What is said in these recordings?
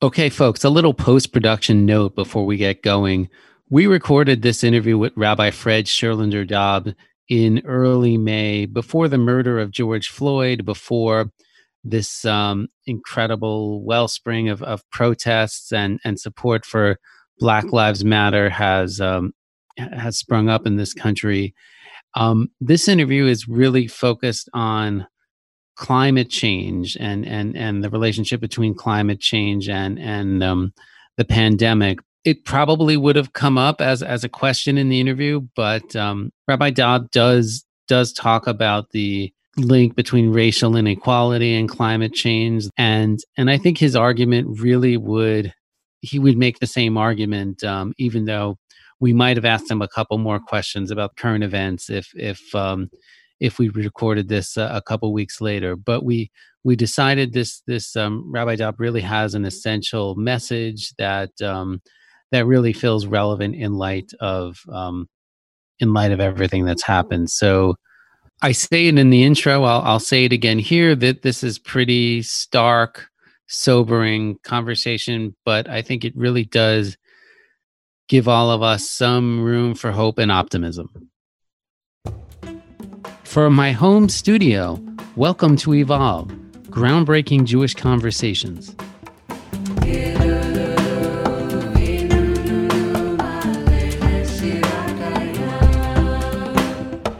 Okay, folks, a little post production note before we get going. We recorded this interview with Rabbi Fred Scherlinder Dobb in early May before the murder of George Floyd, before this um, incredible wellspring of, of protests and, and support for Black Lives Matter has um, has sprung up in this country. Um, this interview is really focused on climate change and and and the relationship between climate change and and um, the pandemic. It probably would have come up as as a question in the interview, but um, Rabbi Dobb does does talk about the link between racial inequality and climate change, and and I think his argument really would he would make the same argument, um, even though we might have asked him a couple more questions about current events if if um, if we recorded this uh, a couple weeks later. But we we decided this this um, Rabbi Dobb really has an essential message that um, that really feels relevant in light of um, in light of everything that's happened. So I say it in the intro. I'll, I'll say it again here that this is pretty stark, sobering conversation, but I think it really does give all of us some room for hope and optimism. For my home studio, welcome to Evolve, groundbreaking Jewish conversations.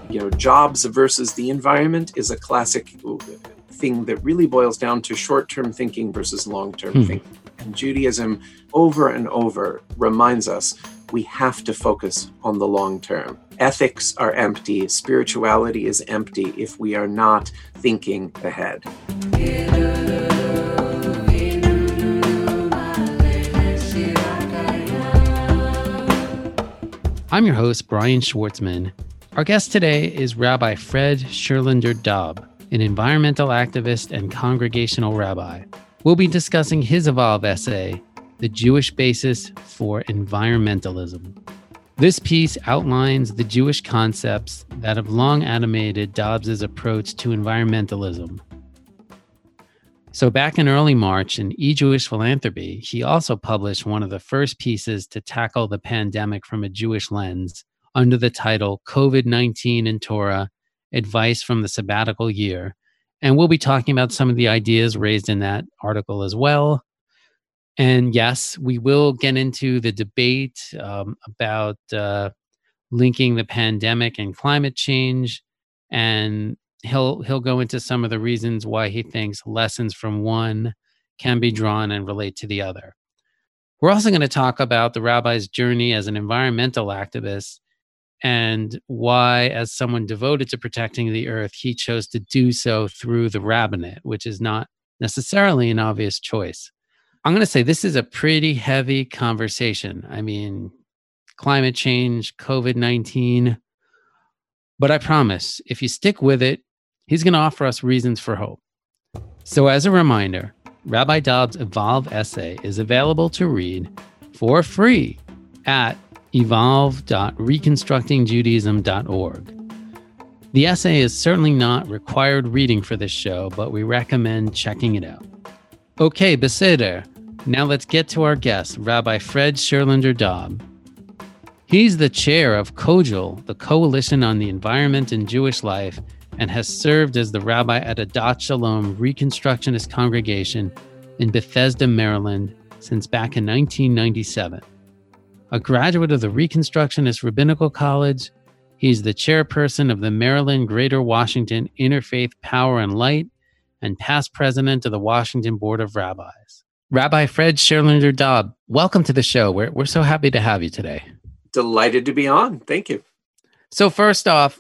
You know, jobs versus the environment is a classic thing that really boils down to short term thinking versus long term hmm. thinking. And Judaism, over and over, reminds us we have to focus on the long term. Ethics are empty, spirituality is empty if we are not thinking ahead. I'm your host, Brian Schwartzman. Our guest today is Rabbi Fred Scherlinder Dobb, an environmental activist and congregational rabbi. We'll be discussing his Evolve essay, The Jewish Basis for Environmentalism. This piece outlines the Jewish concepts that have long animated Dobbs's approach to environmentalism. So, back in early March in E Jewish Philanthropy, he also published one of the first pieces to tackle the pandemic from a Jewish lens under the title COVID 19 in Torah Advice from the Sabbatical Year. And we'll be talking about some of the ideas raised in that article as well. And yes, we will get into the debate um, about uh, linking the pandemic and climate change, and he'll he'll go into some of the reasons why he thinks lessons from one can be drawn and relate to the other. We're also going to talk about the rabbi's journey as an environmental activist and why, as someone devoted to protecting the earth, he chose to do so through the rabbinate, which is not necessarily an obvious choice. I'm going to say this is a pretty heavy conversation. I mean, climate change, COVID 19. But I promise, if you stick with it, he's going to offer us reasons for hope. So, as a reminder, Rabbi Dobb's Evolve essay is available to read for free at evolve.reconstructingjudaism.org. The essay is certainly not required reading for this show, but we recommend checking it out. Okay, Beseder. Now let's get to our guest, Rabbi Fred Scherlinder Dobb. He's the chair of COEJL, the Coalition on the Environment and Jewish Life, and has served as the rabbi at Adat Shalom Reconstructionist Congregation in Bethesda, Maryland, since back in 1997. A graduate of the Reconstructionist Rabbinical College, he's the chairperson of the Maryland Greater Washington Interfaith Power and Light and past president of the Washington Board of Rabbis. Rabbi Fred Scherlinder Dobb, welcome to the show. We're, we're so happy to have you today. Delighted to be on. Thank you. So, first off,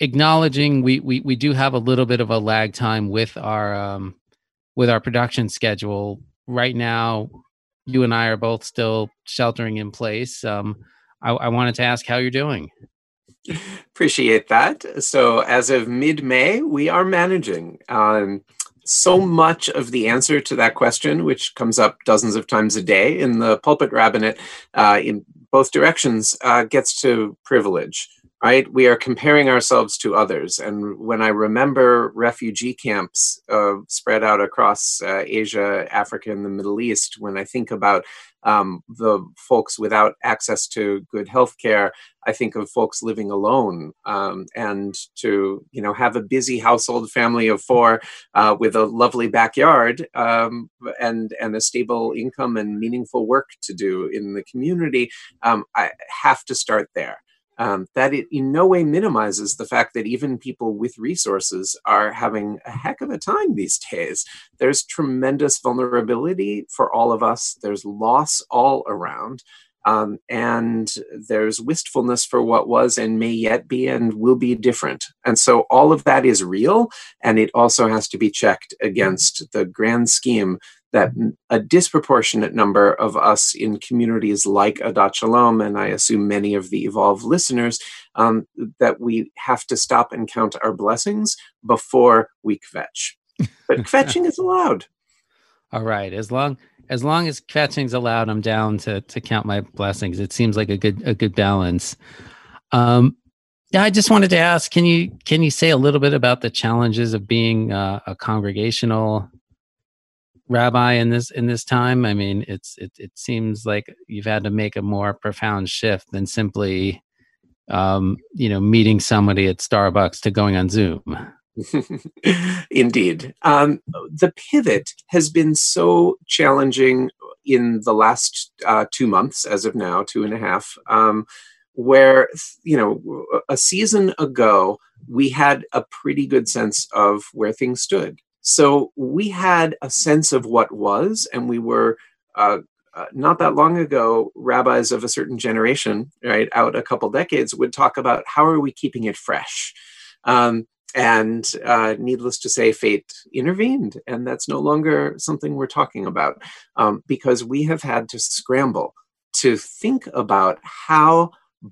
acknowledging we, we, we do have a little bit of a lag time with our um, with our production schedule. Right now, you and I are both still sheltering in place. Um, I, I wanted to ask how you're doing. Appreciate that. So, as of mid May, we are managing. Um, so much of the answer to that question, which comes up dozens of times a day in the pulpit rabbinate uh, in both directions, uh, gets to privilege. Right? We are comparing ourselves to others. And when I remember refugee camps uh, spread out across uh, Asia, Africa, and the Middle East, when I think about um, the folks without access to good health care, I think of folks living alone um, and to you know have a busy household family of four uh, with a lovely backyard um, and and a stable income and meaningful work to do in the community. Um, I have to start there um, that it in no way minimizes the fact that even people with resources are having a heck of a time these days. There's tremendous vulnerability for all of us, there's loss all around. Um, and there's wistfulness for what was and may yet be and will be different. And so all of that is real, and it also has to be checked against the grand scheme that a disproportionate number of us in communities like Adat Shalom, and I assume many of the evolved listeners, um, that we have to stop and count our blessings before we kvetch. But kvetching is allowed. All right, as long as long as kvetching's allowed, I'm down to to count my blessings. It seems like a good a good balance. Um, yeah, I just wanted to ask can you can you say a little bit about the challenges of being uh, a congregational rabbi in this in this time? I mean, it's it it seems like you've had to make a more profound shift than simply um, you know, meeting somebody at Starbucks to going on Zoom. Indeed. Um, the pivot has been so challenging in the last uh, two months, as of now, two and a half, um, where, you know, a season ago, we had a pretty good sense of where things stood. So we had a sense of what was, and we were uh, uh, not that long ago, rabbis of a certain generation, right, out a couple decades, would talk about how are we keeping it fresh. Um, and uh, needless to say, fate intervened, and that's no longer something we're talking about um, because we have had to scramble to think about how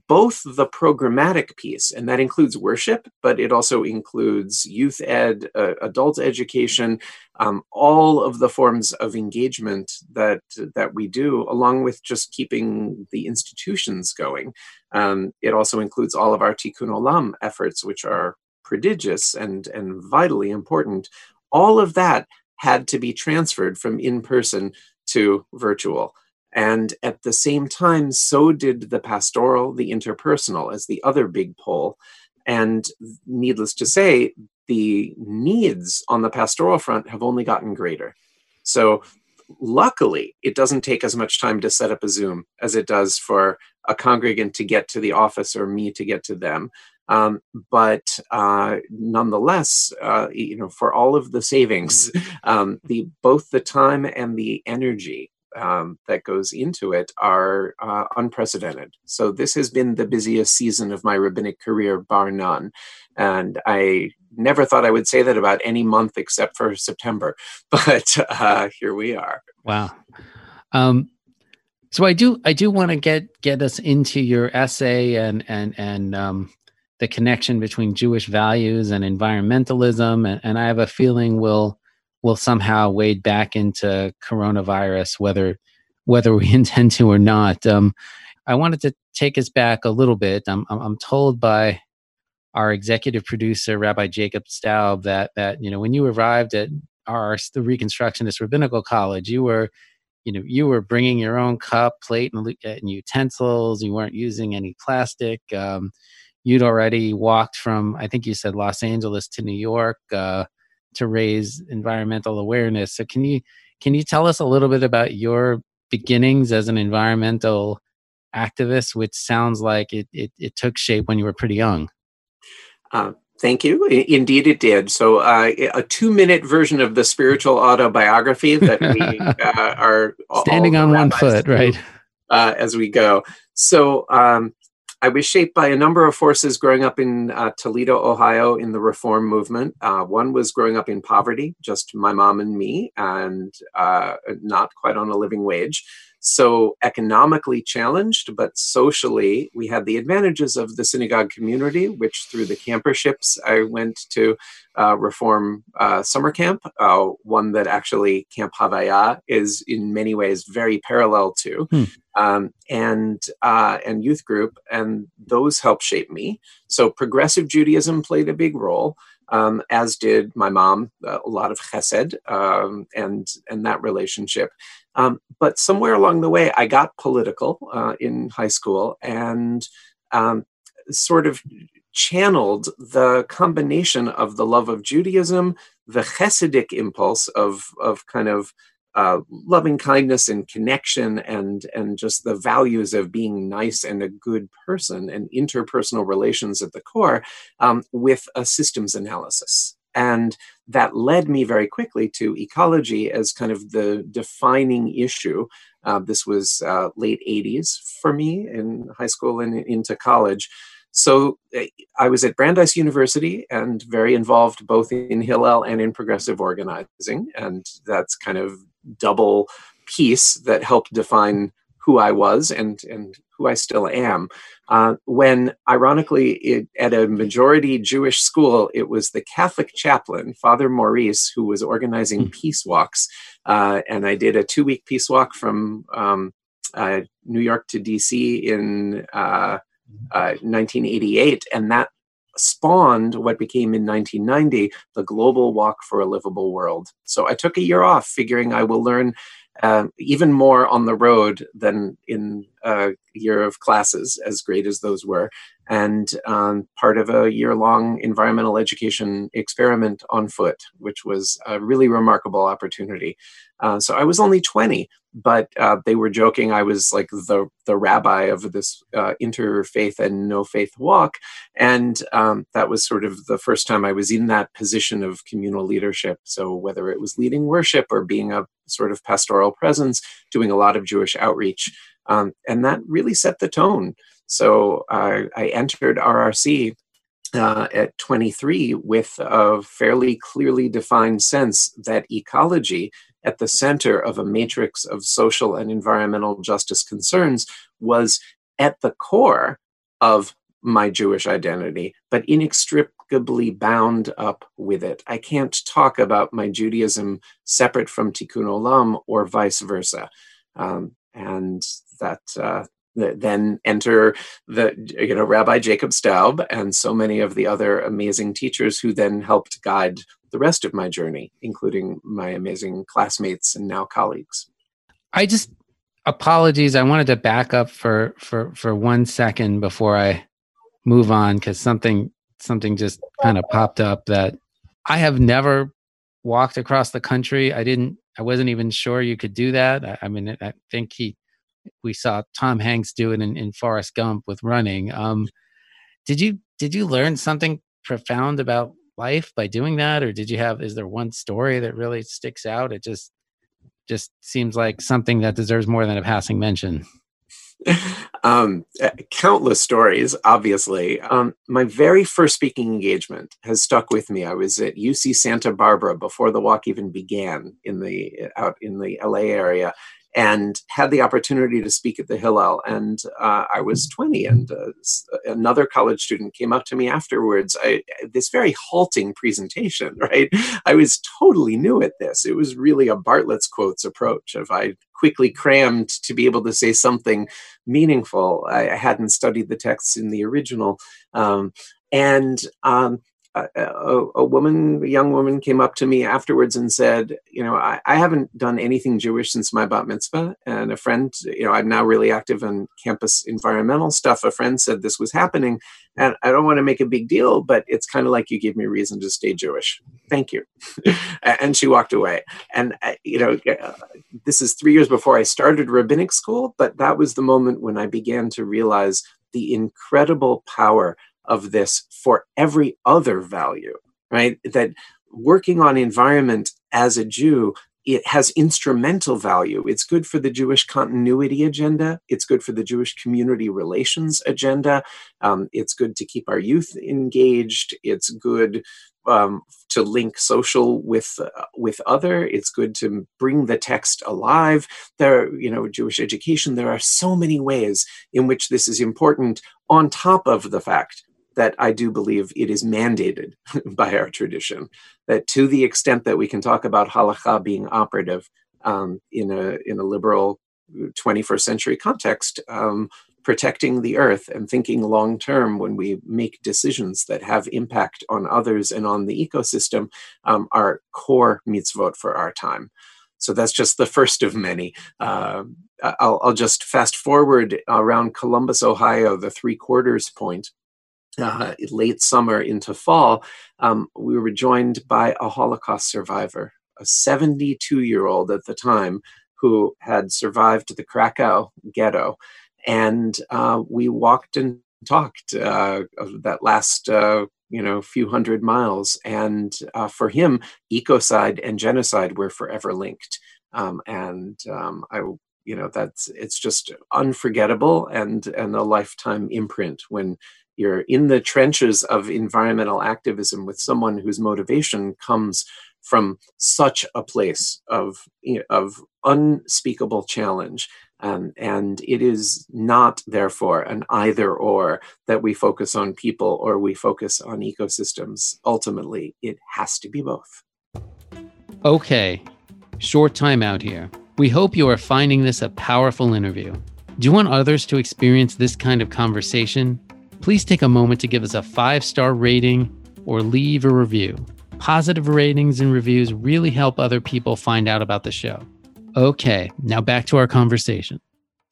both the programmatic piece, and that includes worship, but it also includes youth ed, uh, adult education, um, all of the forms of engagement that that we do, along with just keeping the institutions going. Um, it also includes all of our Tikkun Olam efforts, which are prodigious and and vitally important. All of that had to be transferred from in person to virtual. And at the same time, so did the pastoral, the interpersonal, as the other big pole. And needless to say, the needs on the pastoral front have only gotten greater. So, luckily, it doesn't take as much time to set up a Zoom as it does for a congregant to get to the office or me to get to them. Um, but uh, nonetheless, uh, you know, for all of the savings, um, the both the time and the energy um, that goes into it are uh, unprecedented. So this has been the busiest season of my rabbinic career, bar none. And I never thought I would say that about any month except for September, but uh, here we are. Wow. Um, so I do I do want to get get us into your essay and and and um, the connection between Jewish values and environmentalism, and, and I have a feeling we'll will somehow wade back into coronavirus, whether whether we intend to or not. Um, I wanted to take us back a little bit. I'm, I'm told by our executive producer, Rabbi Jacob Staub, that that you know when you arrived at our the Reconstructionist Rabbinical College, you were you know you were bringing your own cup, plate, and, and utensils. You weren't using any plastic. Um, you'd already walked from I think you said Los Angeles to New York. Uh, to raise environmental awareness. So can you can you tell us a little bit about your beginnings as an environmental activist, which sounds like it it, it took shape when you were pretty young? Uh, thank you. Indeed, it did. So, uh, a two-minute version of the spiritual autobiography that we uh, are standing on one foot, right? Uh, as we go. So, um, I was shaped by a number of forces growing up in uh, Toledo, Ohio, in the reform movement. Uh, one was growing up in poverty, just my mom and me, and uh, not quite on a living wage. So economically challenged, but socially, we had the advantages of the synagogue community, which through the camperships, I went to uh, reform uh, summer camp, uh, one that actually Camp Havaya is in many ways very parallel to, hmm. um, and uh, and youth group, and those helped shape me. So progressive Judaism played a big role. Um, as did my mom, a lot of chesed um, and and that relationship. Um, but somewhere along the way, I got political uh, in high school and um, sort of channeled the combination of the love of Judaism, the Hasidic impulse of, of kind of uh, loving kindness and connection and and just the values of being nice and a good person and interpersonal relations at the core um, with a systems analysis and that led me very quickly to ecology as kind of the defining issue. Uh, this was uh, late 80s for me in high school and into college. So eh, I was at Brandeis University and very involved both in Hillel and in progressive organizing. And that's kind of double piece that helped define who I was and, and who I still am. Uh, when, ironically, it, at a majority Jewish school, it was the Catholic chaplain, Father Maurice, who was organizing mm. peace walks. Uh, and I did a two week peace walk from um, uh, New York to DC in 1988. Uh, and that spawned what became in 1990 the Global Walk for a Livable World. So I took a year off, figuring I will learn uh, even more on the road than in a year of classes, as great as those were, and um, part of a year long environmental education experiment on foot, which was a really remarkable opportunity. Uh, so I was only 20, but uh, they were joking I was like the, the rabbi of this uh, interfaith and no faith walk. And um, that was sort of the first time I was in that position of communal leadership. So whether it was leading worship or being a sort of pastoral presence, doing a lot of Jewish outreach. Um, and that really set the tone. So I entered RRC uh, at 23 with a fairly clearly defined sense that ecology at the center of a matrix of social and environmental justice concerns was at the core of my Jewish identity, but inextricably bound up with it. I can't talk about my Judaism separate from Tikkun Olam or vice versa. Um, and that uh, then enter the you know Rabbi Jacob Staub and so many of the other amazing teachers who then helped guide the rest of my journey, including my amazing classmates and now colleagues. I just apologies. I wanted to back up for for for one second before I move on because something something just kind of popped up that I have never walked across the country. I didn't. I wasn't even sure you could do that. I, I mean, I think he we saw Tom Hanks do it in, in Forrest Gump with running. Um, did you did you learn something profound about life by doing that, or did you have? Is there one story that really sticks out? It just just seems like something that deserves more than a passing mention. um, eh, countless stories, obviously. Um, my very first speaking engagement has stuck with me. I was at UC Santa Barbara before the walk even began in the out in the LA area, and had the opportunity to speak at the Hillel. And uh, I was 20, and uh, another college student came up to me afterwards. I, this very halting presentation, right? I was totally new at this. It was really a Bartlett's quotes approach of I quickly crammed to be able to say something meaningful. I, I hadn't studied the texts in the original. Um, and um, a, a, woman, a young woman, came up to me afterwards and said, "You know, I, I, haven't done anything Jewish since my bat mitzvah." And a friend, you know, I'm now really active in campus environmental stuff. A friend said this was happening, and I don't want to make a big deal, but it's kind of like you give me reason to stay Jewish. Thank you. and she walked away. And uh, you know, uh, this is three years before I started rabbinic school, but that was the moment when I began to realize the incredible power of this for every other value, right? That working on environment as a Jew it has instrumental value. It's good for the Jewish continuity agenda. It's good for the Jewish community relations agenda. Um, it's good to keep our youth engaged. It's good um, to link social with uh, with other. It's good to bring the text alive. There, you know, Jewish education. There are so many ways in which this is important. On top of the fact that I do believe it is mandated by our tradition. That to the extent that we can talk about halacha being operative um, in a in a liberal 21st century context, um, protecting the earth and thinking long term when we make decisions that have impact on others and on the ecosystem um, are core mitzvot for our time. So that's just the first of many. Uh, I'll, I'll, just fast forward around Columbus, Ohio, the three quarters point. Uh, late summer into fall, um, we were joined by a Holocaust survivor, a 72 year old at the time, who had survived the Krakow ghetto. And uh, we walked and talked uh, that last uh, you know few hundred miles. And uh, for him ecocide and genocide were forever linked. Um, and um, i you know that's it's just unforgettable and and a lifetime imprint when you're in the trenches of environmental activism with someone whose motivation comes from such a place of of unspeakable challenge um, and it is not, therefore, an either or that we focus on people or we focus on ecosystems. Ultimately, it has to be both. Okay, short time out here. We hope you are finding this a powerful interview. Do you want others to experience this kind of conversation? Please take a moment to give us a five star rating or leave a review. Positive ratings and reviews really help other people find out about the show. Okay, now back to our conversation.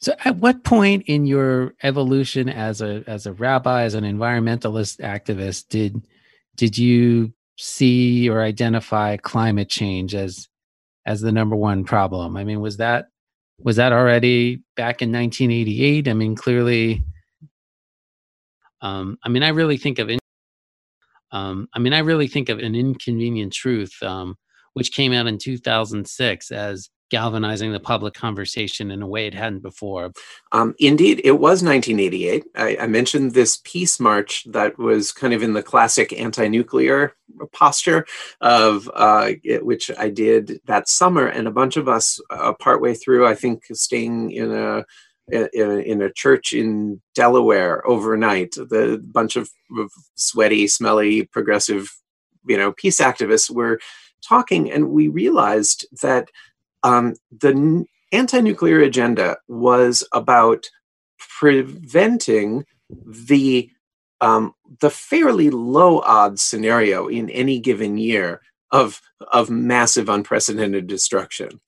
So, at what point in your evolution as a as a rabbi, as an environmentalist activist, did did you see or identify climate change as as the number one problem? I mean, was that was that already back in 1988? I mean, clearly. Um, I mean, I really think of. In, um, I mean, I really think of an inconvenient truth, um, which came out in 2006 as galvanizing the public conversation in a way it hadn't before. Um, indeed, it was 1988. I, I, mentioned this peace march that was kind of in the classic anti-nuclear posture of uh, it, which I did that summer, and a bunch of us uh, partway through, I think, staying in a in, a church in Delaware overnight. The bunch of, of sweaty, smelly, progressive, you know, peace activists were talking, and we realized that um, the anti nuclear agenda was about preventing the um, the fairly low odds scenario in any given year of of massive unprecedented destruction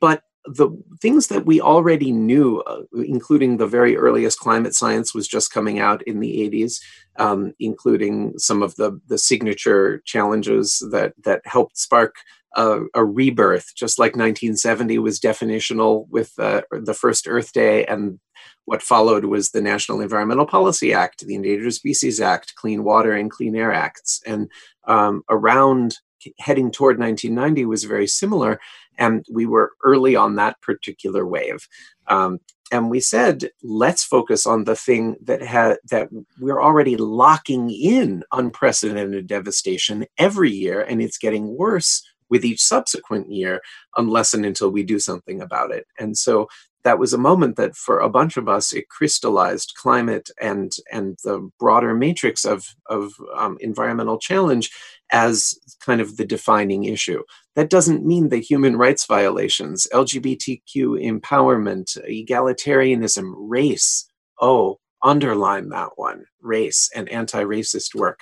but the things that we already knew, uh, including the very earliest climate science, was just coming out in the 80s, um, including some of the the signature challenges that that helped spark a, a, rebirth, just like 1970 was definitional with uh, the first Earth Day, and what followed was the National Environmental Policy Act, the Endangered Species Act, Clean Water and Clean Air Acts, and um, around heading toward 1990 was very similar, and we were early on that particular wave. Um, and we said, let's focus on the thing that had that we're already locking in unprecedented devastation every year, and it's getting worse with each subsequent year unless and until we do something about it. And so that was a moment that for a bunch of us it crystallized climate and and the broader matrix of of um, environmental challenge as kind of the defining issue. That doesn't mean the human rights violations lgbtq empowerment egalitarianism race. Oh underline that one race and anti-racist work.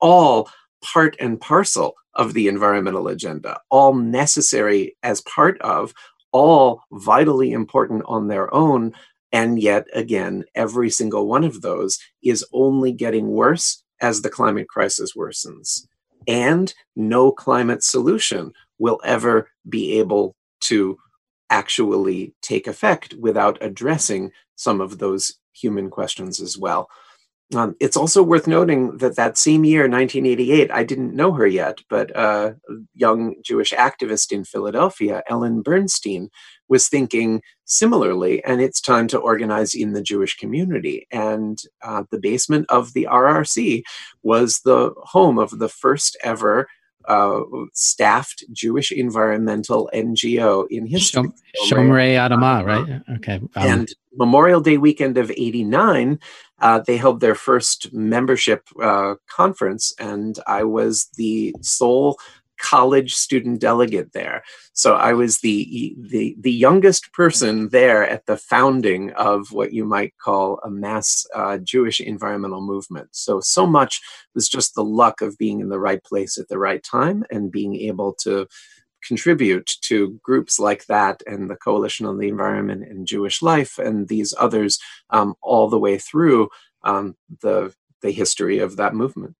All part and parcel of the environmental agenda, all necessary as part of, all vitally important on their own. And yet, again, every single one of those is only getting worse as the climate crisis worsens. And no climate solution will ever be able to actually take effect without addressing some of those human questions as well. Um, it's also worth noting that that same year, 1988, I didn't know her yet, but uh, a young Jewish activist in Philadelphia, Ellen Bernstein, was thinking similarly, and it's time to organize in the Jewish community. And uh, the basement of the RRC was the home of the first ever uh, staffed Jewish environmental NGO in history. Shomrei Adamah, right? Okay. Um, and Memorial Day weekend of 89, uh, they held their first membership uh, conference, and I was the sole college student delegate there. So I was the, the, the youngest person there at the founding of what you might call a mass uh, Jewish environmental movement. So, so much was just the luck of being in the right place at the right time and being able to contribute to groups like that and the Coalition on the Environment and Jewish Life and these others um, all the way through um, the, the history of that movement.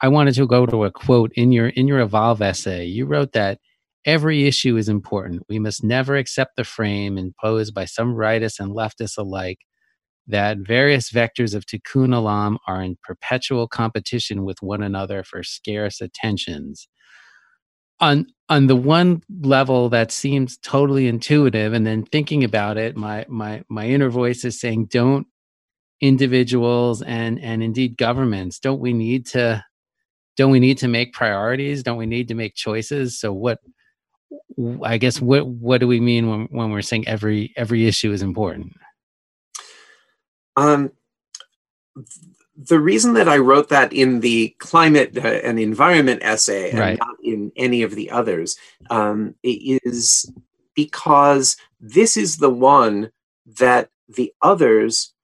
I wanted to go to a quote in your in your evolve essay. You wrote that every issue is important. We must never accept the frame imposed by some rightists and leftists alike that various vectors of tikkun olam are in perpetual competition with one another for scarce attentions. On on the one level that seems totally intuitive, and then thinking about it, my my my inner voice is saying, don't individuals and and indeed governments, don't we need to don't we need to make priorities? Don't we need to make choices? So what I guess what what do we mean when when we're saying every every issue is important? Um the reason that I wrote that in the climate uh, and environment essay and right. not in any of the others um, is because this is the one that the others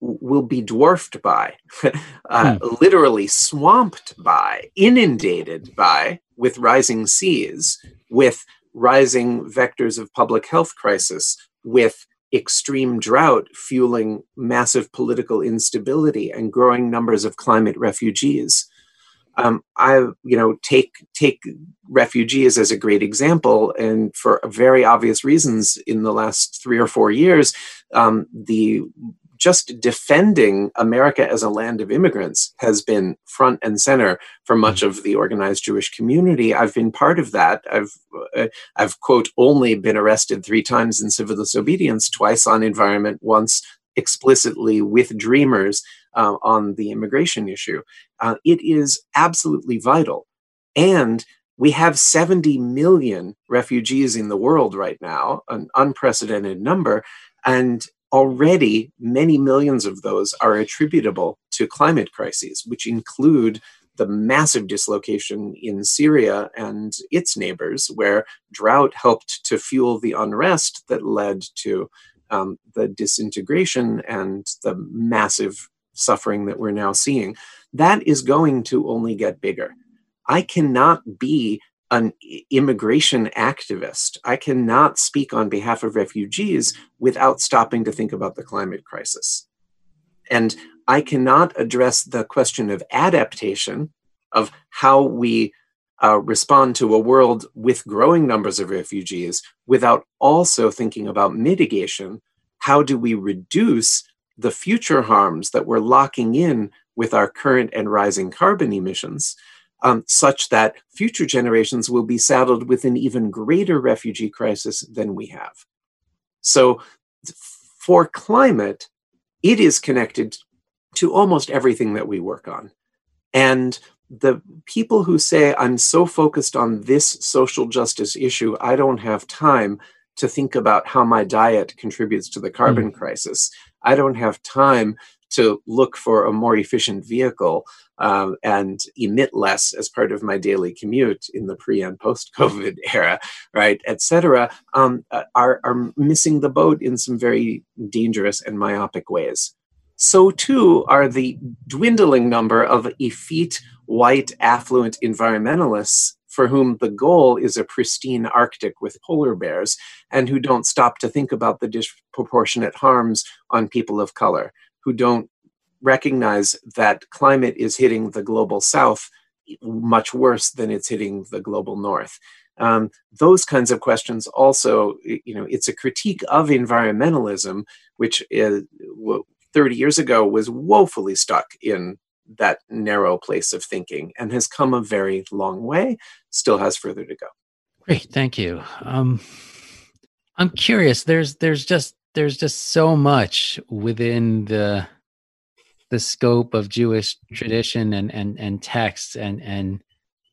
will be dwarfed by, uh, hmm. literally swamped by, inundated by, with rising seas, with rising vectors of public health crisis, with extreme drought fueling massive political instability and growing numbers of climate refugees. Um, I, you know, take take refugees as a great example, and for very obvious reasons, in the last three or four years, um, the just defending America as a land of immigrants has been front and center for much of the organized Jewish community. I've been part of that. I've, uh, I've quote, only been arrested three times in civil disobedience, twice on environment, once explicitly with dreamers uh, on the immigration issue. Uh, it is absolutely vital. And we have 70 million refugees in the world right now, an unprecedented number. And already many millions of those are attributable to climate crises, which include the massive dislocation in Syria and its neighbors, where drought helped to fuel the unrest that led to um, the disintegration and the massive suffering that we're now seeing. That is going to only get bigger. I cannot be an immigration activist. I cannot speak on behalf of refugees without stopping to think about the climate crisis. And I cannot address the question of adaptation, of how we uh, respond to a world with growing numbers of refugees, without also thinking about mitigation. How do we reduce the future harms that we're locking in with our current and rising carbon emissions? Um, such that future generations will be saddled with an even greater refugee crisis than we have. So, for climate, it is connected to almost everything that we work on. And the people who say, I'm so focused on this social justice issue, I don't have time to think about how my diet contributes to the carbon mm. crisis. I don't have time to look for a more efficient vehicle um, and emit less as part of my daily commute in the pre and post COVID era, right, et cetera, um, uh, are, are missing the boat in some very dangerous and myopic ways. So too are the dwindling number of effete, white, affluent environmentalists for whom the goal is a pristine Arctic with polar bears and who don't stop to think about the disproportionate harms on people of color, who don't recognize that climate is hitting the global south much worse than it's hitting the global north. Um, those kinds of questions also, you know, it's a critique of environmentalism, which is, 30 years ago was woefully stuck in that narrow place of thinking and has come a very long way, still has further to go. Great, thank you. Um, I'm curious. There's there's just there's just so much within the the scope of Jewish tradition and and and texts and and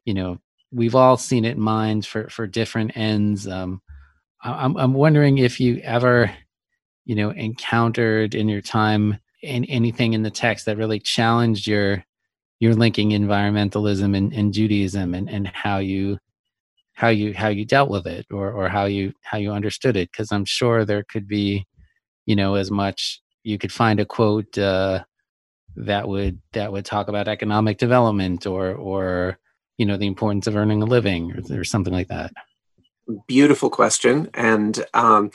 you know we've all seen it mined for for different ends. Um, I'm I'm wondering if you ever you know encountered in your time in anything in the text that really challenged your your linking environmentalism and, and Judaism and, and how you how you how you dealt with it or or how you how you understood it because I'm sure there could be you know as much you could find a quote uh, that would that would talk about economic development or or you know the importance of earning a living or, or something like that. Beautiful question. And um,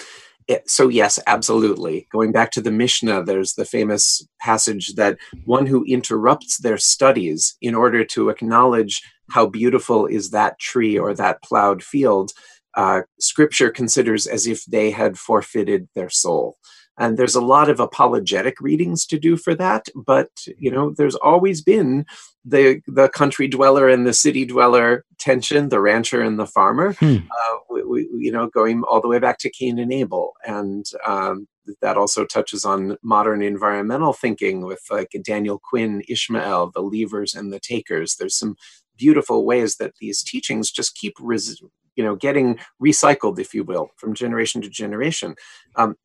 it, so yes absolutely. Going back to the mishnah there's the famous passage that one who interrupts their studies in order to acknowledge how beautiful is that tree or that plowed field uh, scripture considers as if they had forfeited their soul and there's a lot of apologetic readings to do for that but you know there's always been the the country dweller and the city dweller tension the rancher and the farmer hmm. uh, we, we, you know going all the way back to cain and abel. And um, that also touches on modern environmental thinking with like daniel quinn ishmael the leavers and the takers. There's some beautiful ways that these teachings just keep res- you know getting recycled if you will from generation to generation. Um,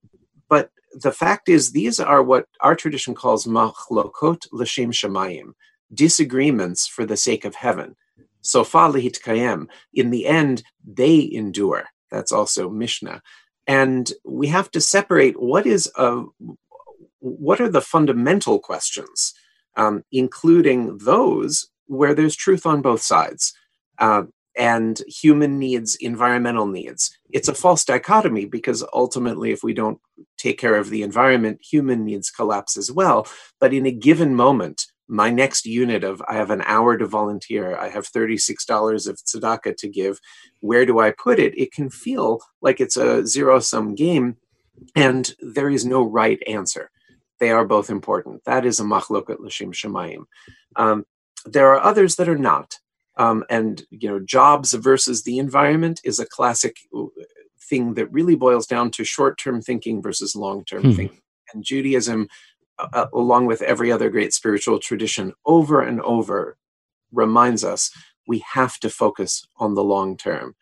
but the fact is, these are what our tradition calls machlokot l'shem shamayim, disagreements for the sake of heaven. Sofa lihit kayem. In the end, they endure. That's also Mishnah. And we have to separate what is a, what are the fundamental questions, um, including those where there's truth on both sides. Uh, and human needs, environmental needs. It's a false dichotomy because ultimately, if we don't take care of the environment, human needs collapse as well. But in a given moment, my next unit of I have an hour to volunteer, I have $36 of tzedakah to give, where do I put it? It can feel like it's a zero sum game, and there is no right answer. They are both important. That is a machloket l'shem shemayim. Um, there are others that are not. Um, and you know, jobs versus the environment is a classic uh, thing that really boils down to short-term thinking versus long-term hmm. thinking. And Judaism, uh, uh, along with every other great spiritual tradition, over and over reminds us we have to focus on the long term.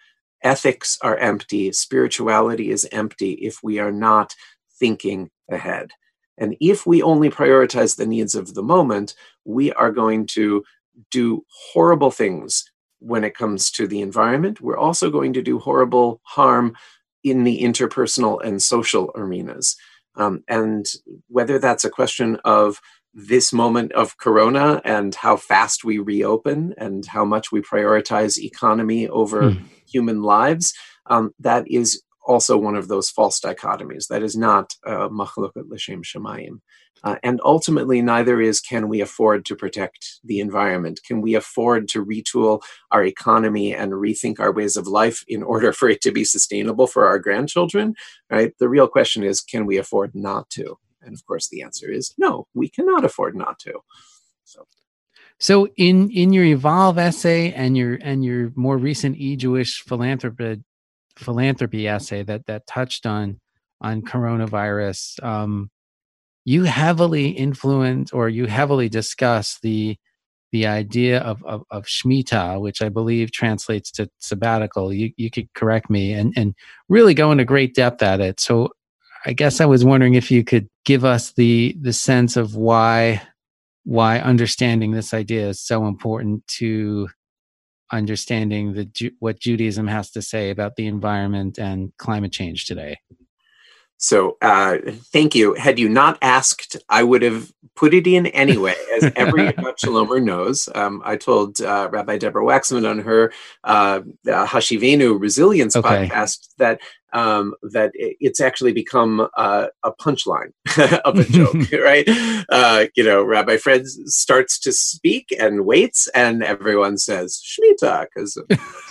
Ethics are empty, spirituality is empty if we are not thinking ahead. And if we only prioritize the needs of the moment, we are going to do horrible things when it comes to the environment. We're also going to do horrible harm in the interpersonal and social arenas. Um, and whether that's a question of this moment of corona and how fast we reopen and how much we prioritize economy over mm. human lives, um, that is also one of those false dichotomies. That is not machloket l'shem shemayim. Uh, and ultimately, neither is can we afford to protect the environment? Can we afford to retool our economy and rethink our ways of life in order for it to be sustainable for our grandchildren? Right. The real question is, can we afford not to? And of course, the answer is no. We cannot afford not to. So. So in in your evolve essay and your and your more recent e-Jewish philanthropy philanthropy essay that that touched on on coronavirus, um, you heavily influence or you heavily discuss the the idea of, of, of Shemitah, which I believe translates to sabbatical. You, you could correct me and, and really go into great depth at it. So I guess I was wondering if you could give us the the sense of why why understanding this idea is so important to understanding the what Judaism has to say about the environment and climate change today. So uh, thank you. Had you not asked, I would have put it in anyway, as every Shalomer knows. Um, I told uh, Rabbi Deborah Waxman on her uh, Hashivenu Resilience okay. podcast that um, that it's actually become a punchline of a joke, right? Uh, you know, Rabbi Fred starts to speak and waits, and everyone says Shemitah because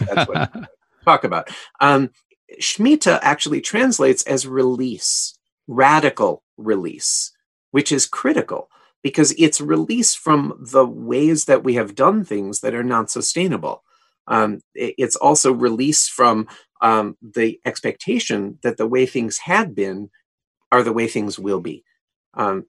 that's what talk about. Um, Shemitah actually translates as release, radical release. which is critical because it's release from the ways that we have done things that are not sustainable. Um, it's also release from um, the expectation that the way things had been are the way things will be. Um,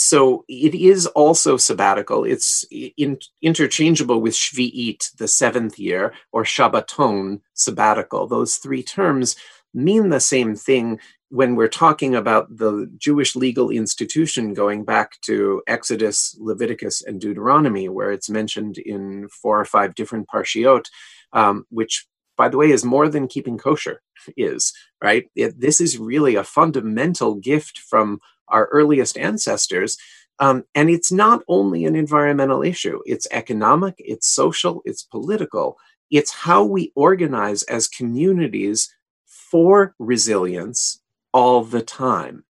so it is also sabbatical. It's in, interchangeable with Shvi'it, the seventh year, or Shabbaton, sabbatical. Those three terms mean the same thing when we're talking about the Jewish legal institution going back to Exodus, Leviticus, and Deuteronomy, where it's mentioned in four or five different parshiot, um, which, by the way, is more than keeping kosher is, right? It, this is really a fundamental gift from our earliest ancestors. Um, and it's not only an environmental issue, it's economic, it's social, it's political. It's how we organize as communities for resilience all the time.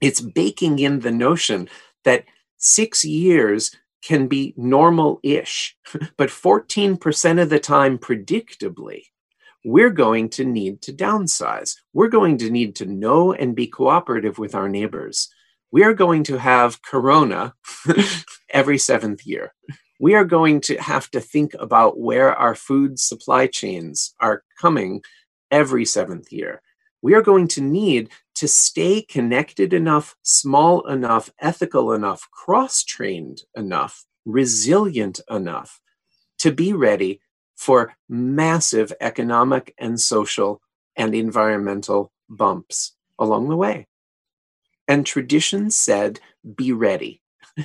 It's baking in the notion that six years can be normal ish, but 14% of the time, predictably, we're going to need to downsize. We're going to need to know and be cooperative with our neighbors. We are going to have corona every seventh year. We are going to have to think about where our food supply chains are coming every seventh year we are going to need to stay connected enough, small enough, ethical enough, cross trained enough, resilient enough to be ready for massive economic and social and environmental bumps along the way. And tradition said, be ready.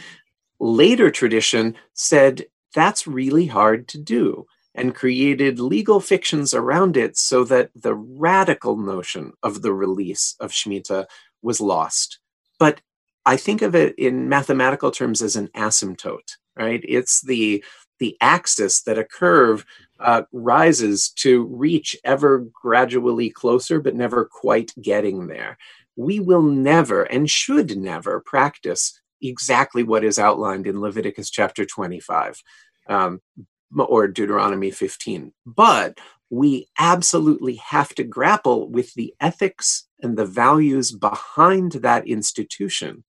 Later tradition said, that's really hard to do and created legal fictions around it so that the radical notion of the release of Shemitah was lost. But I think of it in mathematical terms as an asymptote, right? It's the the axis that a curve uh, rises to reach ever gradually closer, but never quite getting there. We will never and should never practice exactly what is outlined in Leviticus chapter 25. Um, or Deuteronomy 15. But we absolutely have to grapple with the ethics and the values behind that institution,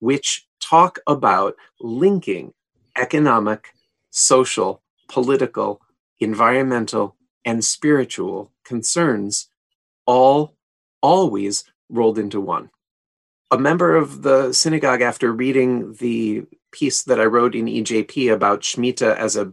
which talk about linking economic, social, political, environmental, and spiritual concerns all always rolled into one. A member of the synagogue, after reading the piece that I wrote in EJP about Shemitah as a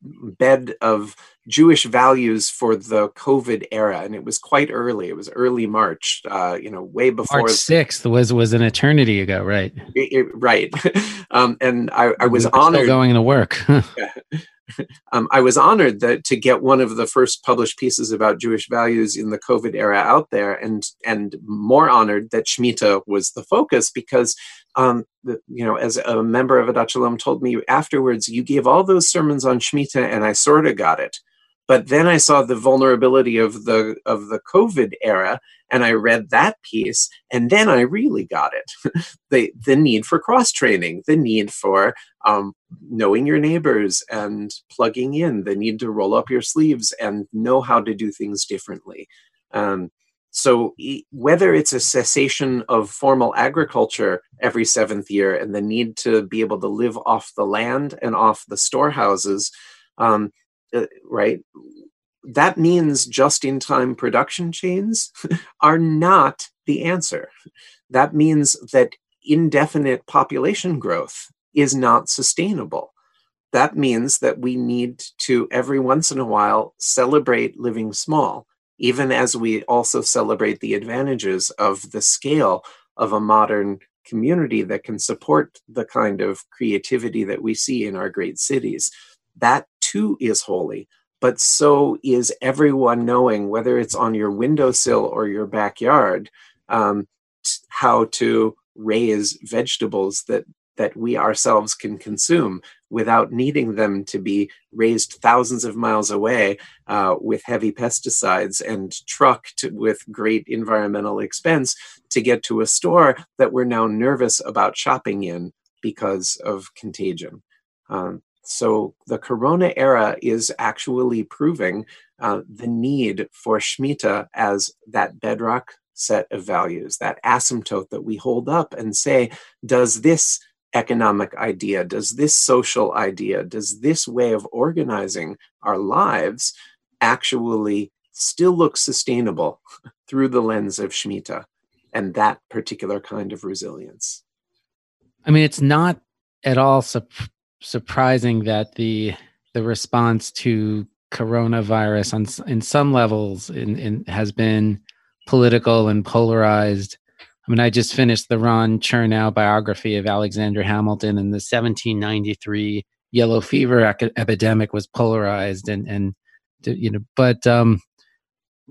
bed of Jewish values for the COVID era, and it was quite early. It was early March, uh, you know, way before March sixth was was an eternity ago, right? It, it, right, um, and I, I was honored going to work. um, I was honored that to get one of the first published pieces about Jewish values in the COVID era out there, and and more honored that Shemitah was the focus because, um, the, you know, as a member of Adat Shalom told me afterwards, you gave all those sermons on Shemitah, and I sort of got it. But then I saw the vulnerability of the of the COVID era, and I read that piece, and then I really got it. the the need for cross training, the need for um, knowing your neighbors and plugging in, the need to roll up your sleeves and know how to do things differently. Um, so whether it's a cessation of formal agriculture every seventh year and the need to be able to live off the land and off the storehouses, um, uh, right? That means just in time production chains are not the answer. That means that indefinite population growth is not sustainable. That means that we need to, every once in a while, celebrate living small, even as we also celebrate the advantages of the scale of a modern community that can support the kind of creativity that we see in our great cities. That too is holy, but so is everyone knowing, whether it's on your windowsill or your backyard, um, how to raise vegetables that that we ourselves can consume without needing them to be raised thousands of miles away uh, with heavy pesticides and trucked with great environmental expense to get to a store that we're now nervous about shopping in because of contagion. Um, so the Corona era is actually proving uh, the need for Shemitah as that bedrock set of values, that asymptote that we hold up and say, does this economic idea, does this social idea, does this way of organizing our lives actually still look sustainable through the lens of Shmita and that particular kind of resilience? I mean, it's not at all su- surprising that the the response to coronavirus on in some levels in, in has been political and polarized. I mean, I just finished the Ron Chernow biography of Alexander Hamilton, and the 1793 yellow fever epidemic was polarized, and and you know, but um,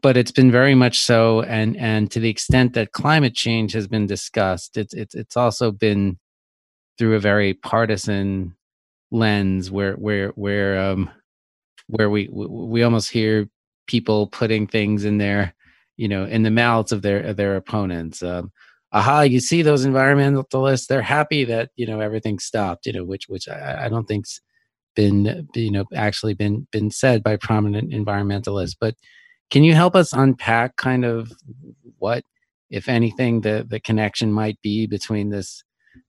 but it's been very much so, and and to the extent that climate change has been discussed, it's it's it's also been through a very partisan lens, where where where um where we we almost hear people putting things in their you know in the mouths of their of their opponents um, aha you see those environmentalists? They're happy that you know everything stopped you know which which i, I don't think's been you know actually been been said by prominent environmentalists. But can you help us unpack kind of what if anything the the connection might be between this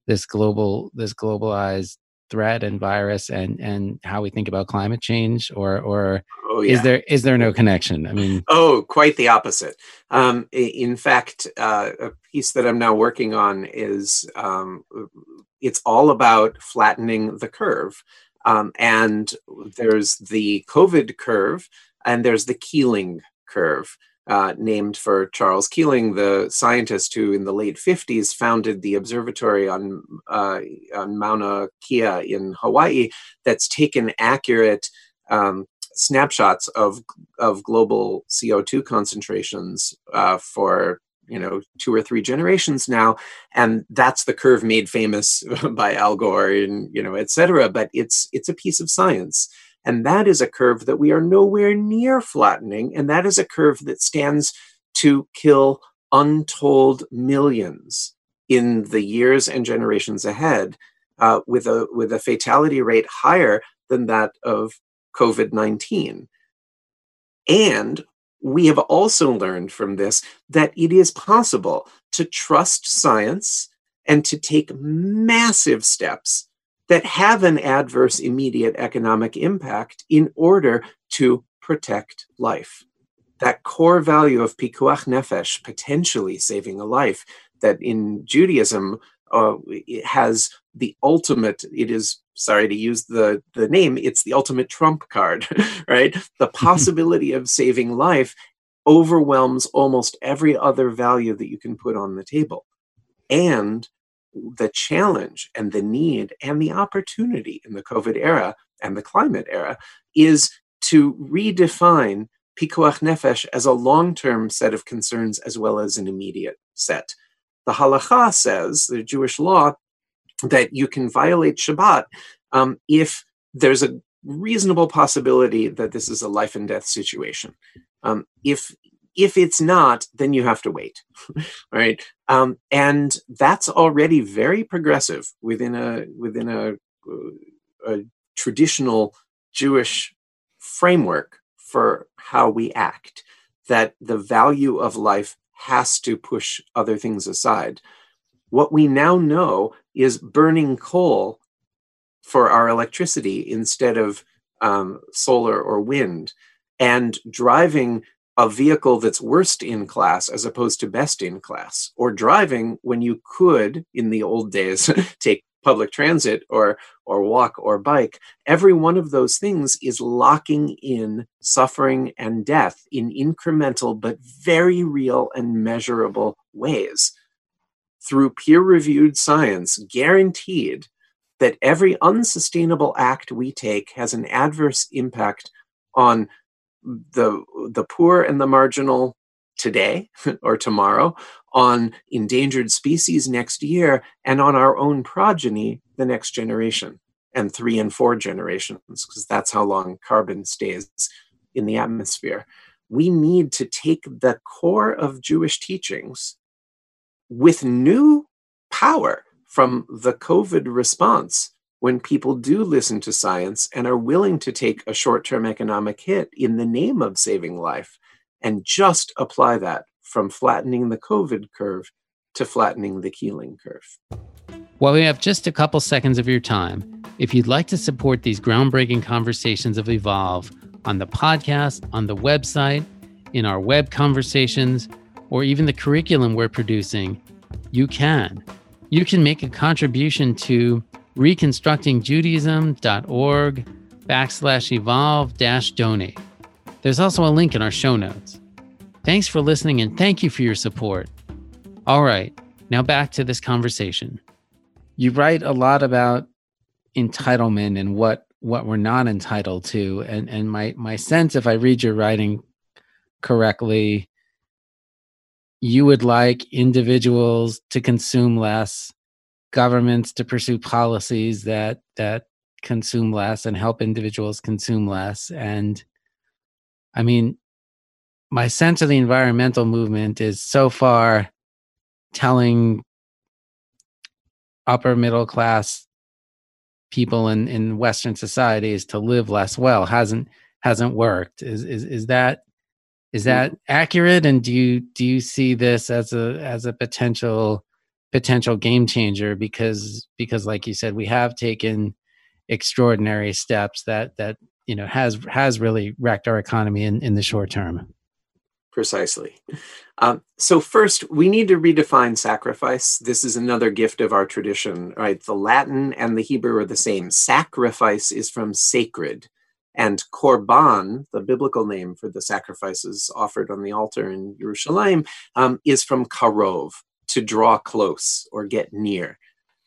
this global this globalized threat and virus and and how we think about climate change or or oh, yeah. is there is there no connection? I mean oh quite the opposite. Um, in fact uh, a piece that i'm now working on is um, it's all about flattening the curve. Um, and there's the covid curve and there's the keeling curve uh, named for Charles Keeling, the scientist who in the late 50s founded the observatory on, uh, on Mauna Kea in Hawaii that's taken accurate um, snapshots of, of global CO2 concentrations uh, for you know two or three generations now. And that's the curve made famous by al gore and you know et cetera. But it's it's a piece of science and that is a curve that we are nowhere near flattening. And that is a curve that stands to kill untold millions in the years and generations ahead, uh, with, a, with a fatality rate higher than that of COVID 19. And we have also learned from this that it is possible to trust science and to take massive steps that have an adverse immediate economic impact in order to protect life. That core value of pikuach nefesh, potentially saving a life, that in Judaism uh, has the ultimate, it is, sorry to use the, the name, it's the ultimate trump card, right? The possibility of saving life overwhelms almost every other value that you can put on the table. And the challenge and the need and the opportunity in the COVID era and the climate era is to redefine pikuach nefesh as a long-term set of concerns as well as an immediate set. The halacha says, the Jewish law, that you can violate Shabbat um, if there's a reasonable possibility that this is a life and death situation. Um, if if it's not, then you have to wait, right? Um, and that's already very progressive within a within a, a traditional Jewish framework for how we act. That the value of life has to push other things aside. What we now know is burning coal for our electricity instead of um, solar or wind, and driving a vehicle that's worst in class as opposed to best in class, or driving when you could, in the old days, take public transit or or walk or bike. Every one of those things is locking in suffering and death in incremental but very real and measurable ways. Through peer reviewed science guaranteed that every unsustainable act we take has an adverse impact on the the poor and the marginal today or tomorrow on endangered species next year and on our own progeny the next generation and three and four generations because that's how long carbon stays in the atmosphere. We need to take the core of jewish teachings with new power from the covid response when people do listen to science and are willing to take a short term economic hit in the name of saving life and just apply that from flattening the COVID curve to flattening the Keeling curve. While we have just a couple seconds of your time, if you'd like to support these groundbreaking conversations of Evolve on the podcast, on the website, in our web conversations, or even the curriculum we're producing, you can. You can make a contribution to reconstructingjudaism.org backslash evolve dash donate. There's also a link in our show notes. Thanks for listening and thank you for your support. All right, now back to this conversation you write a lot about entitlement and what what we're not entitled to and and my my sense if i read your writing correctly you would like individuals to consume less governments to pursue policies that that consume less and help individuals consume less. And i mean my sense of the environmental movement is so far telling upper middle class people in in western societies to live less well hasn't hasn't worked. Is is is that is mm. that accurate? And do you do you see this as a as a potential potential game changer because because like you said we have taken extraordinary steps that that you know has has really wrecked our economy in in the short term precisely um, so first, we need to redefine sacrifice. This is another gift of our tradition, right? The Latin and the Hebrew are the same. Sacrifice is from sacred, and korban, the biblical name for the sacrifices offered on the altar in Jerusalem, um, is from karov, to draw close or get near,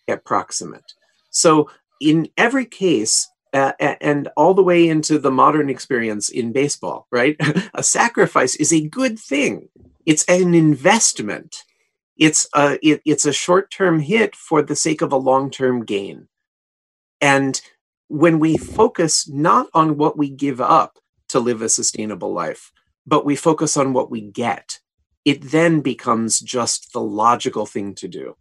get proximate. So in every case, uh, and all the way into the modern experience in baseball, right? a sacrifice is a good thing it's an investment. It's a it, it's a short term hit for the sake of a long term gain. And when we focus not on what we give up to live a sustainable life, but we focus on what we get, it then becomes just the logical thing to do.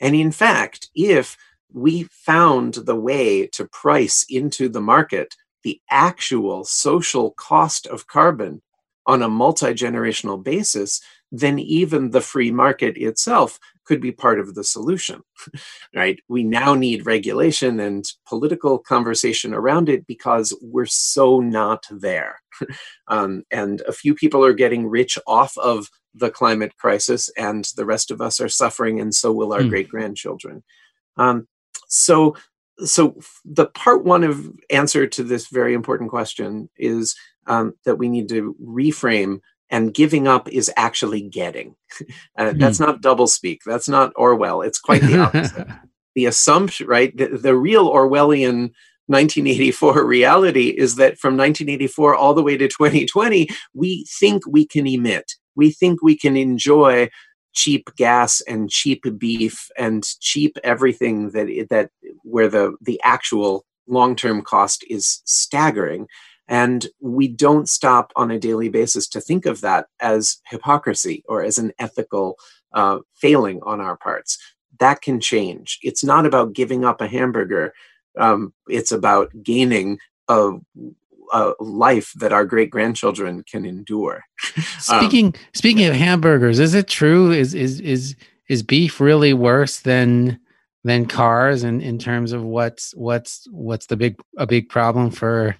And in fact, if we found the way to price into the market the actual social cost of carbon on a multi generational basis, then even the free market itself could be part of the solution. right? We now need regulation and political conversation around it because we're so not there. um, and a few people are getting rich off of the climate crisis, and the rest of us are suffering, and so will our mm. great grandchildren. Um, so, so the part one of answer to this very important question is um, that we need to reframe and giving up is actually getting. Uh, that's mm. not double speak. That's not Orwell. It's quite the opposite. the assumption, right? The, the, real Orwellian 1984 reality is that from 1984 all the way to 2020, we think we can emit. We think we can enjoy cheap gas and cheap beef and cheap everything that that where the the actual long-term cost is staggering and we don't stop on a daily basis to think of that as hypocrisy or as an ethical uh, failing on our parts. That can change. It's not about giving up a hamburger, um, it's about gaining a, a life that our great grandchildren can endure. speaking um, speaking of hamburgers, is it true? Is is is is beef really worse than than cars in, in terms of what's what's what's the big a big problem for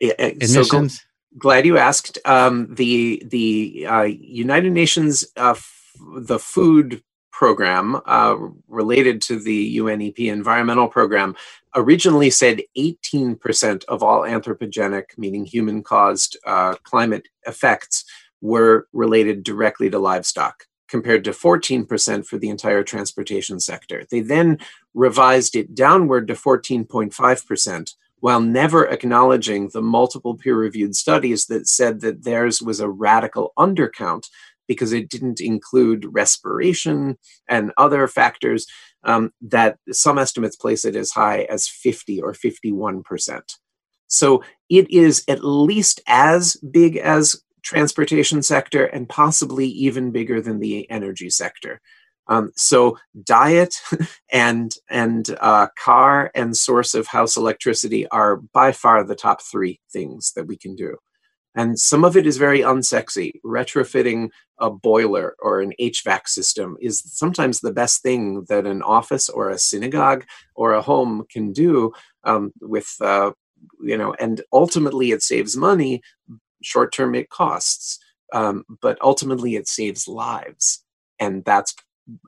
Emissions. So gl- glad you asked. Um, the the uh, United Nations uh, f- the food program uh, related to the UNEP environmental program originally said 18% of all anthropogenic, meaning human caused uh, climate effects, were related directly to livestock, compared to 14% for the entire transportation sector. They then revised it downward to 14.5% while never acknowledging the multiple peer reviewed studies that said that theirs was a radical undercount because it didn't include respiration and other factors um, that some estimates place it as high as 50 or 51%. So it is at least as big as transportation sector and possibly even bigger than the energy sector. Um, so diet and and uh, car and source of house electricity are by far the top three things that we can do. And some of it is very unsexy. Retrofitting a boiler or an HVAC system is sometimes the best thing that an office or a synagogue or a home can do um, with, uh, you know, and ultimately it saves money. Short term, it costs, um, but ultimately it saves lives. And that's,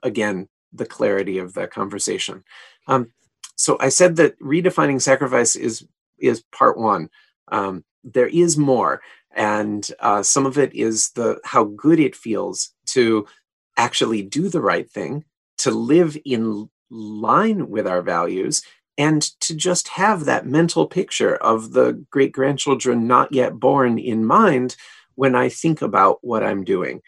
again, the clarity of the conversation. Um, so I said that redefining sacrifice is is part one. Um, there is more and uh, some of it is the how good it feels to actually do the right thing to live in line with our values and to just have that mental picture of the great grandchildren not yet born in mind when i think about what i'm doing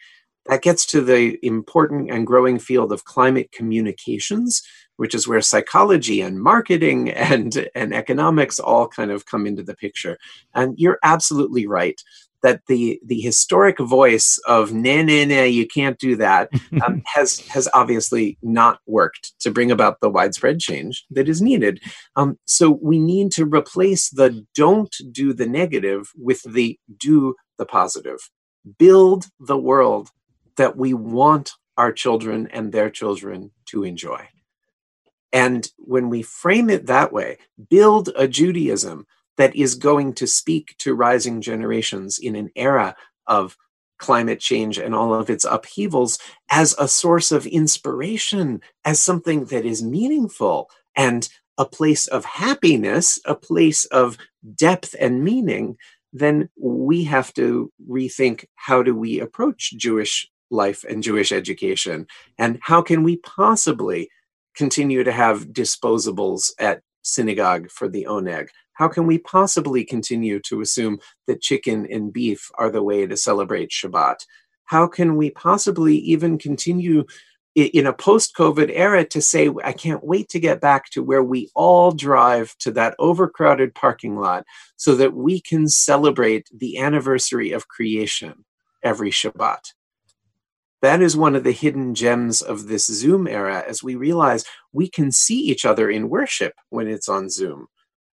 that gets to the important and growing field of climate communications which is where psychology and marketing and, and economics all kind of come into the picture. And you're absolutely right that the the historic voice of nah nah nah you can't do that um, has has obviously not worked to bring about the widespread change that is needed. Um, so we need to replace the don't do the negative with the do the positive. Build the world that we want our children and their children to enjoy. And when we frame it that way, build a Judaism that is going to speak to rising generations in an era of climate change and all of its upheavals as a source of inspiration, as something that is meaningful and a place of happiness, a place of depth and meaning, then we have to rethink how do we approach Jewish life and Jewish education? And how can we possibly continue to have disposables at synagogue for the oneg? How can we possibly continue to assume that chicken and beef are the way to celebrate Shabbat? How can we possibly even continue in a post COVID era to say, I can't wait to get back to where we all drive to that overcrowded parking lot so that we can celebrate the anniversary of creation every Shabbat? That is one of the hidden gems of this Zoom era as we realize we can see each other in worship when it's on Zoom.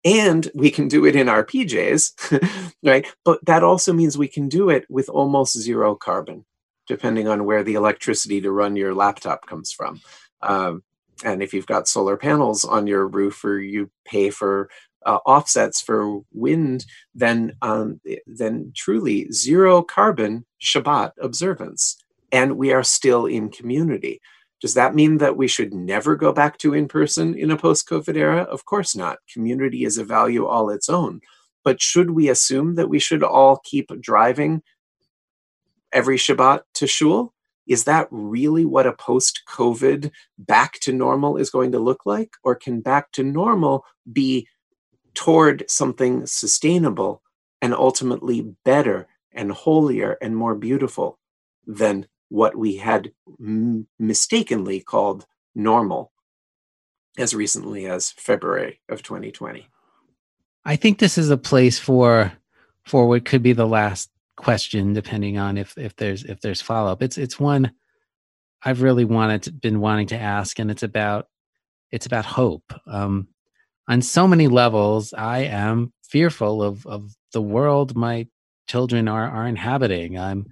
And we can do it in our PJs, right? But that also means we can do it with almost zero carbon, depending on where the electricity to run your laptop comes from. Um, and if you've got solar panels on your roof or you pay for uh, offsets for wind, then um, then truly zero carbon Shabbat observance and we are still in community. Does that mean that we should never go back to in person in a post COVID era? Of course not. Community is a value all its own. But should we assume that we should all keep driving every Shabbat to shul? Is that really what a post COVID back to normal is going to look like? Or can back to normal be toward something sustainable and ultimately better and holier and more beautiful than what we had m- mistakenly called normal as recently as February of 2020. I think this is a place for for what could be the last question, depending on if if there's if there's follow up. It's it's one I've really wanted to, been wanting to ask, and it's about it's about hope. Um, on so many levels, I am fearful of of the world my children are are inhabiting. I'm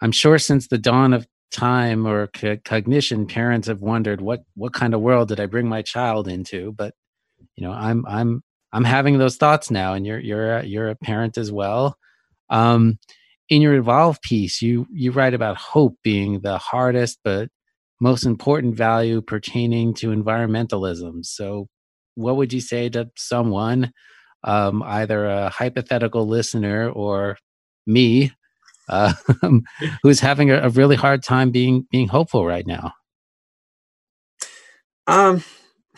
I'm sure since the dawn of time or c- cognition, parents have wondered what what kind of world did I bring my child into. But you know, I'm I'm I'm having those thoughts now, and you're you're a, you're a parent as well. Um, in your evolve piece, you you write about hope being the hardest but most important value pertaining to environmentalism. So, what would you say to someone, um, either a hypothetical listener or me, uh, who's having a, a, really hard time being being hopeful right now? Um,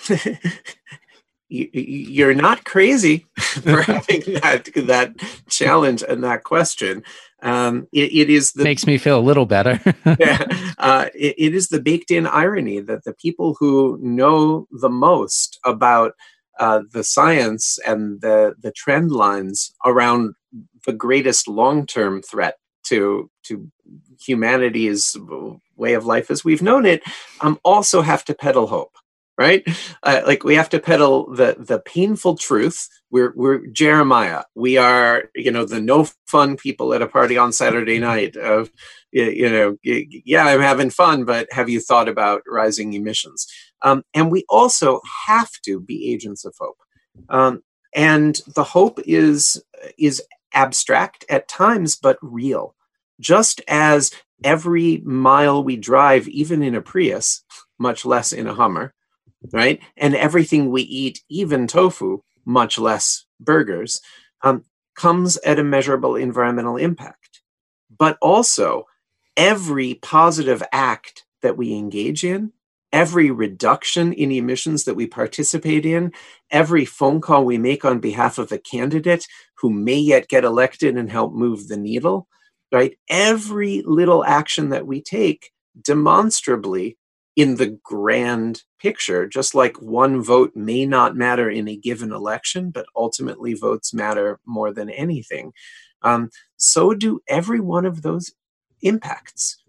you, are not crazy for having that that challenge and that question. Um, it, it is the makes me feel a little better. yeah, uh, it, it is the baked in irony that the people who know the most about uh, the science and the the trend lines around the greatest long term threat to to humanity's way of life as we've known it um, also have to peddle hope right? Uh, like we have to peddle the the painful truth. We're we're Jeremiah. We are you know the no fun people at a party on Saturday night. Of you know, yeah, I'm having fun, but have you thought about rising emissions? Um, and we also have to be agents of hope. Um, and the hope is is abstract at times, but real. Just as every mile we drive, even in a Prius, much less in a Hummer, right? And everything we eat, even tofu, much less burgers, um, comes at a measurable environmental impact. But also, every positive act that we engage in, every reduction in emissions that we participate in, every phone call we make on behalf of a candidate who may yet get elected and help move the needle, right? Every little action that we take demonstrably in the grand picture, just like one vote may not matter in a given election, but ultimately votes matter more than anything, um, so do every one of those impacts.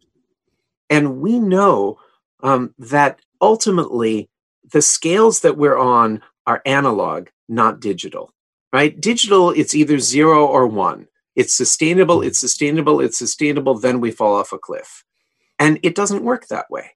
And we know um, that ultimately the scales that we're on are analog, not digital, right? Digital, it's either zero or one. It's sustainable, it's sustainable, it's sustainable, then we fall off a cliff. And it doesn't work that way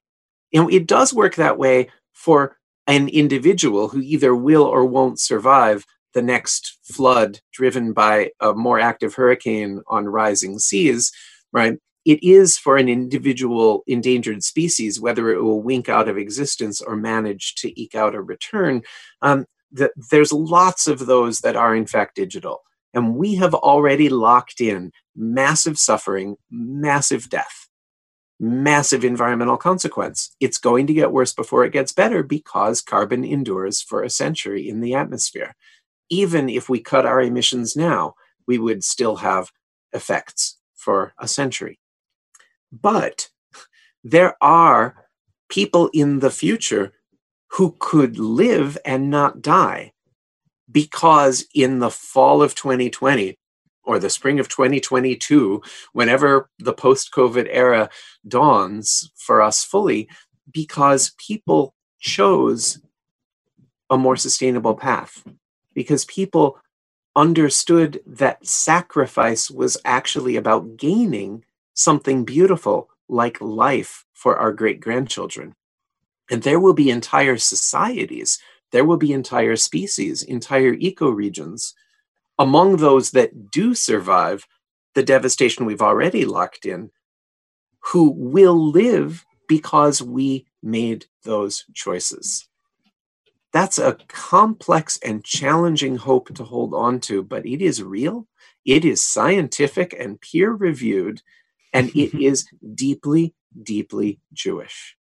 you know, it does work that way for an individual who either will or won't survive the next flood driven by a more active hurricane on rising seas, right? It is for an individual endangered species, whether it will wink out of existence or manage to eke out a return. Um, that there's lots of those that are in fact digital. And we have already locked in massive suffering, massive death massive environmental consequence. It's going to get worse before it gets better because carbon endures for a century in the atmosphere. Even if we cut our emissions now, we would still have effects for a century. But there are people in the future who could live and not die because in the fall of 2020, or the spring of 2022, whenever the post COVID era dawns for us fully, because people chose a more sustainable path, because people understood that sacrifice was actually about gaining something beautiful like life for our great grandchildren. And there will be entire societies, there will be entire species, entire ecoregions among those that do survive the devastation we've already locked in, who will live because we made those choices. That's a complex and challenging hope to hold on to, but it is real, it is scientific and peer reviewed, and it is deeply, deeply Jewish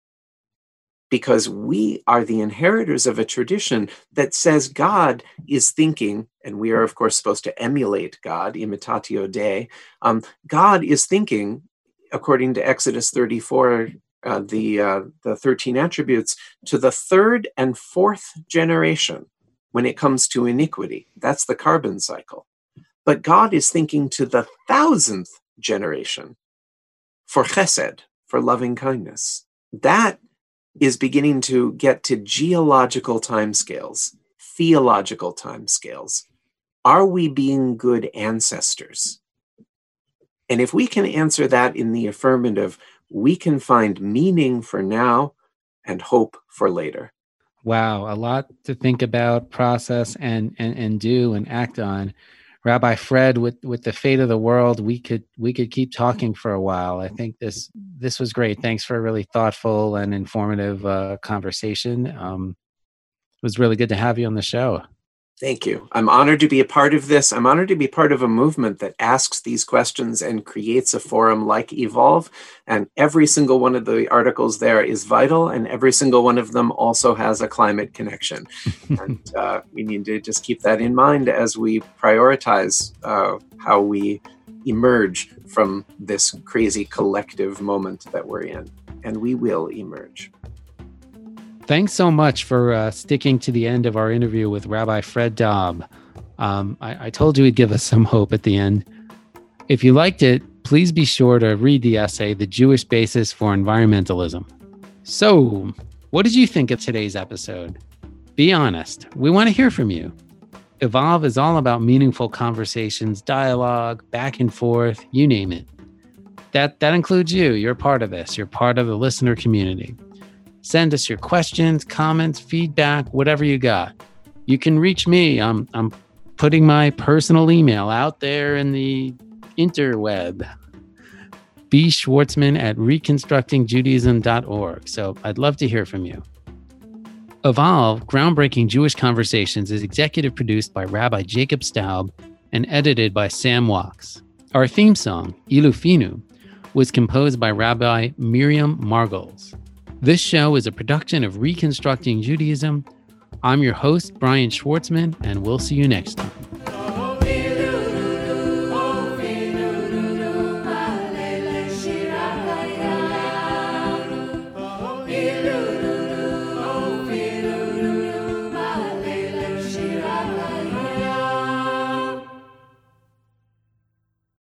because we are the inheritors of a tradition that says God is thinking, and we are, of course, supposed to emulate God, imitatio Dei. Um, God is thinking, according to Exodus 34, uh, the, uh, the 13 attributes, to the third and fourth generation when it comes to iniquity. That's the carbon cycle. But God is thinking to the thousandth generation for chesed, for loving kindness. That is beginning to get to geological timescales, theological timescales. Are we being good ancestors? And if we can answer that in the affirmative, we can find meaning for now and hope for later. Wow, a lot to think about, process, and and, and do and act on. Rabbi Fred, with with the fate of the world, we could we could keep talking for a while. I think this this was great. Thanks for a really thoughtful and informative uh, conversation. Um, it was really good to have you on the show. Thank you. I'm honored to be a part of this. I'm honored to be part of a movement that asks these questions and creates a forum like Evolve. And every single one of the articles there is vital, and every single one of them also has a climate connection. and uh, we need to just keep that in mind as we prioritize uh, how we emerge from this crazy collective moment that we're in. And we will emerge. Thanks so much for uh, sticking to the end of our interview with Rabbi Fred Dobb. Um, I, I told you he'd give us some hope at the end. If you liked it, please be sure to read the essay, The Jewish Basis for Environmentalism. So, What did you think of today's episode? Be honest. We want to hear from you. Evolve is all about meaningful conversations, dialogue, back and forth, you name it. That that includes you. You're part of this. You're part of the listener community. Send us your questions, comments, feedback, whatever you got. You can reach me. I'm I'm putting my personal email out there in the interweb. B Schwartzman at reconstructingjudaism.org. So I'd love to hear from you. Evolve Groundbreaking Jewish Conversations is executive produced by Rabbi Jacob Staub and edited by Sam Wachs. Our theme song, Ilufinu, was composed by Rabbi Miriam Margles. This show is a production of Reconstructing Judaism. I'm your host, Brian Schwartzman, and we'll see you next time.